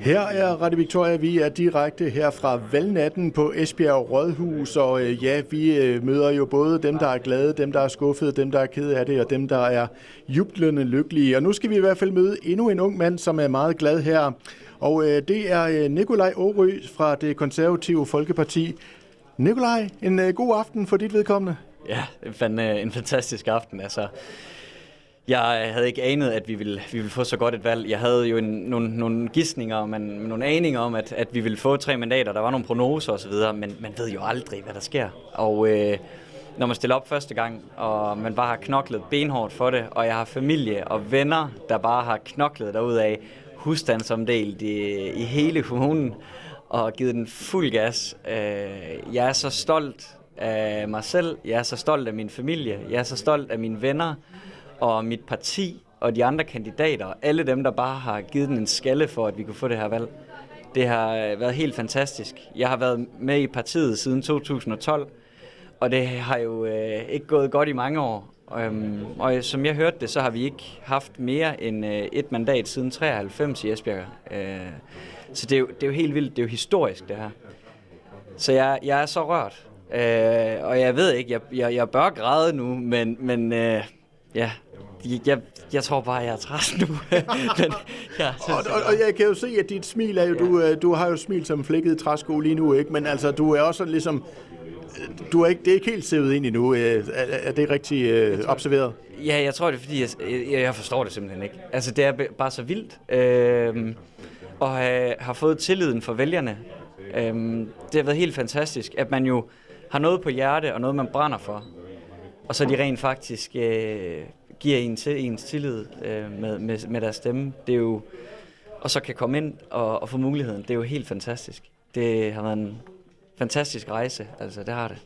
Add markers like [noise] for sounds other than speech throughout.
Her er Radio Victoria. Vi er direkte her fra valgnatten på Esbjerg Rådhus, og øh, ja, vi øh, møder jo både dem, der er glade, dem, der er skuffede, dem, der er kede af det, og dem, der er jublende lykkelige. Og nu skal vi i hvert fald møde endnu en ung mand, som er meget glad her. Og øh, det er øh, Nikolaj Årø fra det konservative Folkeparti. Nikolaj, en øh, god aften for dit vedkommende. Ja, en, øh, en fantastisk aften. Altså, jeg havde ikke anet, at vi ville, vi ville få så godt et valg. Jeg havde jo en, nogle, nogle gissninger, men, nogle aninger om, at, at vi ville få tre mandater. Der var nogle prognoser osv., men man ved jo aldrig, hvad der sker. Og øh, når man stiller op første gang, og man bare har knoklet benhårdt for det, og jeg har familie og venner, der bare har knoklet af husstandsomdelt i, i hele kommunen, og givet den fuld gas. Øh, jeg er så stolt af mig selv, jeg er så stolt af min familie, jeg er så stolt af mine venner, og mit parti og de andre kandidater, alle dem, der bare har givet den en skalle for, at vi kunne få det her valg. Det har øh, været helt fantastisk. Jeg har været med i partiet siden 2012, og det har jo øh, ikke gået godt i mange år. Um, og som jeg hørte det, så har vi ikke haft mere end øh, et mandat siden 93 i Esbjerg. Øh, så det er, jo, det er jo helt vildt, det er jo historisk det her. Så jeg, jeg er så rørt. Øh, og jeg ved ikke, jeg, jeg, jeg bør græde nu, men, men øh, ja, jeg, jeg tror bare, jeg er træt nu. [laughs] Men, ja, og, og, og jeg kan jo se, at dit smil er jo, ja. du, øh, du har jo smil som flækket træsko lige nu, ikke? Men altså, du er også ligesom, du er ikke, det er ikke helt sævet ind endnu. Øh, er, er det rigtig øh, observeret? Ja, jeg tror det er, fordi jeg, jeg, jeg forstår det simpelthen ikke. Altså, det er bare så vildt. Øh, og have, har fået tilliden for vælgerne. Øh, det har været helt fantastisk, at man jo har noget på hjerte og noget, man brænder for. Og så de rent faktisk øh, giver en til ens tillid øh, med, med, med deres stemme. Det er jo, og så kan komme ind og, og få muligheden. Det er jo helt fantastisk. Det har været en fantastisk rejse, altså det har det.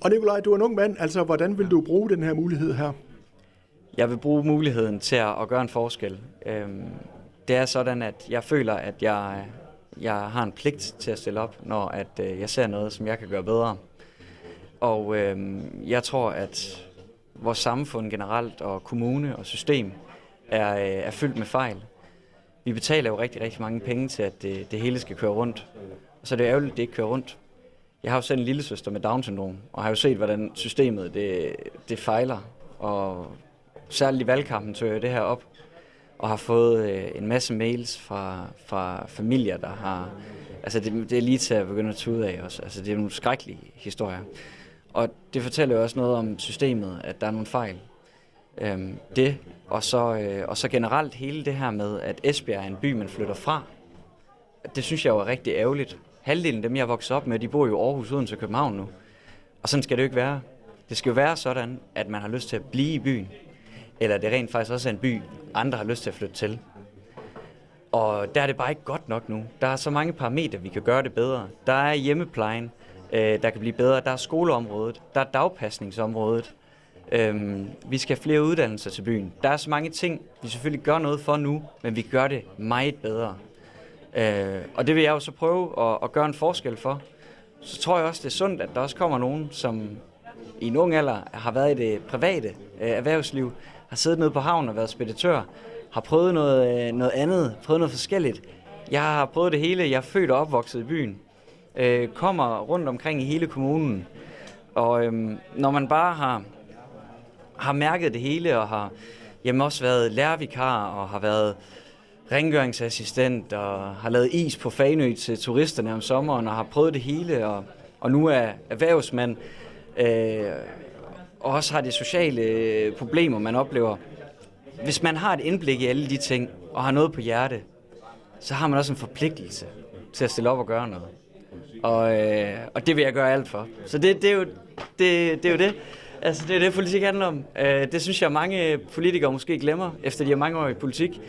Og Nikolaj, du er en ung mand, altså hvordan vil du bruge den her mulighed her? Jeg vil bruge muligheden til at, gøre en forskel. Øhm, det er sådan, at jeg føler, at jeg, jeg har en pligt til at stille op, når at, øh, jeg ser noget, som jeg kan gøre bedre. Og øhm, jeg tror, at vores samfund generelt og kommune og system er, øh, er fyldt med fejl. Vi betaler jo rigtig, rigtig mange penge til, at det, det hele skal køre rundt. Så så er det ærgerligt, at det ikke kører rundt. Jeg har jo selv en lille søster med Down-syndrom, og har jo set, hvordan systemet det, det fejler. Og særligt i valgkampen tør jeg det her op, og har fået øh, en masse mails fra, fra familier, der har... Altså, det, det er lige til at begynde at tude af også. Altså, det er nogle skrækkelige historier. Og det fortæller jo også noget om systemet, at der er nogle fejl. Øhm, det, og så, øh, og så generelt hele det her med, at Esbjerg er en by, man flytter fra. Det synes jeg jo er rigtig ærgerligt. Halvdelen af dem, jeg er vokset op med, de bor jo i Aarhus uden til København nu. Og sådan skal det jo ikke være. Det skal jo være sådan, at man har lyst til at blive i byen. Eller det rent faktisk også er en by, andre har lyst til at flytte til. Og der er det bare ikke godt nok nu. Der er så mange parametre, vi kan gøre det bedre. Der er hjemmeplejen, øh, der kan blive bedre. Der er skoleområdet, der er dagpasningsområdet. Øhm, vi skal have flere uddannelser til byen. Der er så mange ting, vi selvfølgelig gør noget for nu, men vi gør det meget bedre. Øh, og det vil jeg jo så prøve at, at gøre en forskel for. Så tror jeg også, det er sundt, at der også kommer nogen, som i en ung alder har været i det private øh, erhvervsliv, har siddet nede på havnen og været speditør, har prøvet noget, øh, noget andet, prøvet noget forskelligt. Jeg har prøvet det hele. Jeg er født og opvokset i byen øh, kommer rundt omkring i hele kommunen. Og øh, når man bare har, har mærket det hele, og har jamen, også været lærervikar, og har været rengøringsassistent, og har lavet is på Fanø til turisterne om sommeren, og har prøvet det hele, og, og nu er erhvervsmand, øh, og også har de sociale øh, problemer, man oplever. Hvis man har et indblik i alle de ting, og har noget på hjerte, så har man også en forpligtelse til at stille op og gøre noget. Og, øh, og det vil jeg gøre alt for. Så det, det, er, jo, det, det er jo det. Altså, det er det, politik handler om. Øh, det synes jeg, mange politikere måske glemmer, efter de har mange år i politik.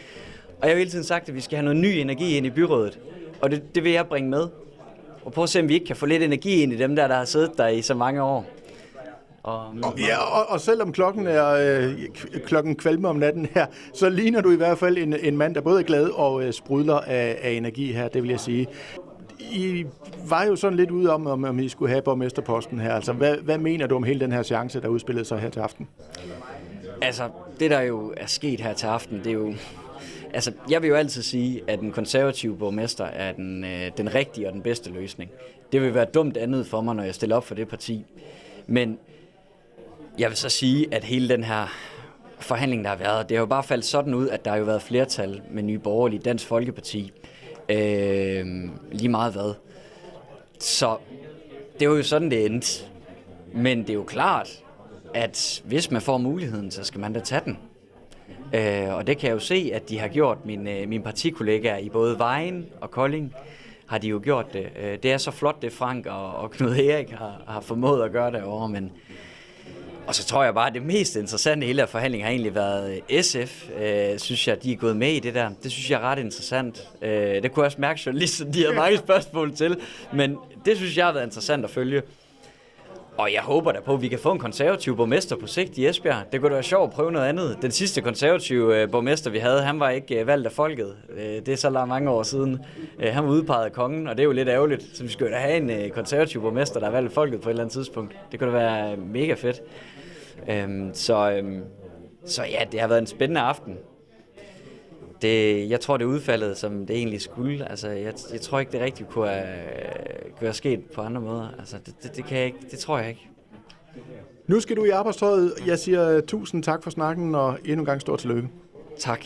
Og jeg har hele tiden sagt, at vi skal have noget ny energi ind i byrådet. Og det, det vil jeg bringe med. Og prøve at se, om vi ikke kan få lidt energi ind i dem der, der har siddet der i så mange år. Og, og, ja, og, og selvom klokken er øh, klokken kvalme om natten her, så ligner du i hvert fald en, en mand, der både er glad og øh, sprudler af, af energi her, det vil jeg sige. I var jo sådan lidt ude om, om, om I skulle have borgmesterposten her. Altså, hvad, hvad mener du om hele den her chance, der udspillede sig her til aften? Altså, det der jo er sket her til aften, det er jo, Altså, jeg vil jo altid sige, at den konservative borgmester er den, øh, den rigtige og den bedste løsning. Det vil være dumt andet for mig, når jeg stiller op for det parti. Men jeg vil så sige, at hele den her forhandling, der har været, det har jo bare faldt sådan ud, at der har jo været flertal med Nye Borgerlige, Dansk Folkeparti, øh, lige meget hvad. Så det var jo sådan, det endte. Men det er jo klart, at hvis man får muligheden, så skal man da tage den. Øh, og det kan jeg jo se, at de har gjort, mine, min øh, mine partikollegaer i både Vejen og Kolding, har de jo gjort det. Øh, det er så flot, det Frank og, og Knud Erik har, har formået at gøre derovre, over, men og så tror jeg bare, at det mest interessante i hele forhandlingen har egentlig været øh, SF. Øh, synes jeg, de er gået med i det der. Det synes jeg er ret interessant. Øh, det kunne jeg også mærke journalisten, de har mange spørgsmål til. Men det synes jeg har været interessant at følge. Og jeg håber da på, at vi kan få en konservativ borgmester på sigt i Esbjerg. Det kunne da være sjovt at prøve noget andet. Den sidste konservative øh, borgmester, vi havde, han var ikke øh, valgt af folket. Det er så langt mange år siden. Han var udpeget af kongen, og det er jo lidt ærgerligt. Så vi skulle da have en konservativ borgmester, der er valgt af folket på et eller andet tidspunkt. Det kunne da være mega fedt. Øhm, så, øhm, så ja, det har været en spændende aften det, jeg tror, det udfaldet, som det egentlig skulle. Altså, jeg, jeg tror ikke, det rigtigt kunne have, kunne have sket på andre måder. Altså, det, det, det, kan jeg ikke, det tror jeg ikke. Nu skal du i arbejdstøjet. Jeg siger tusind tak for snakken, og endnu en gang stor tillykke. Tak.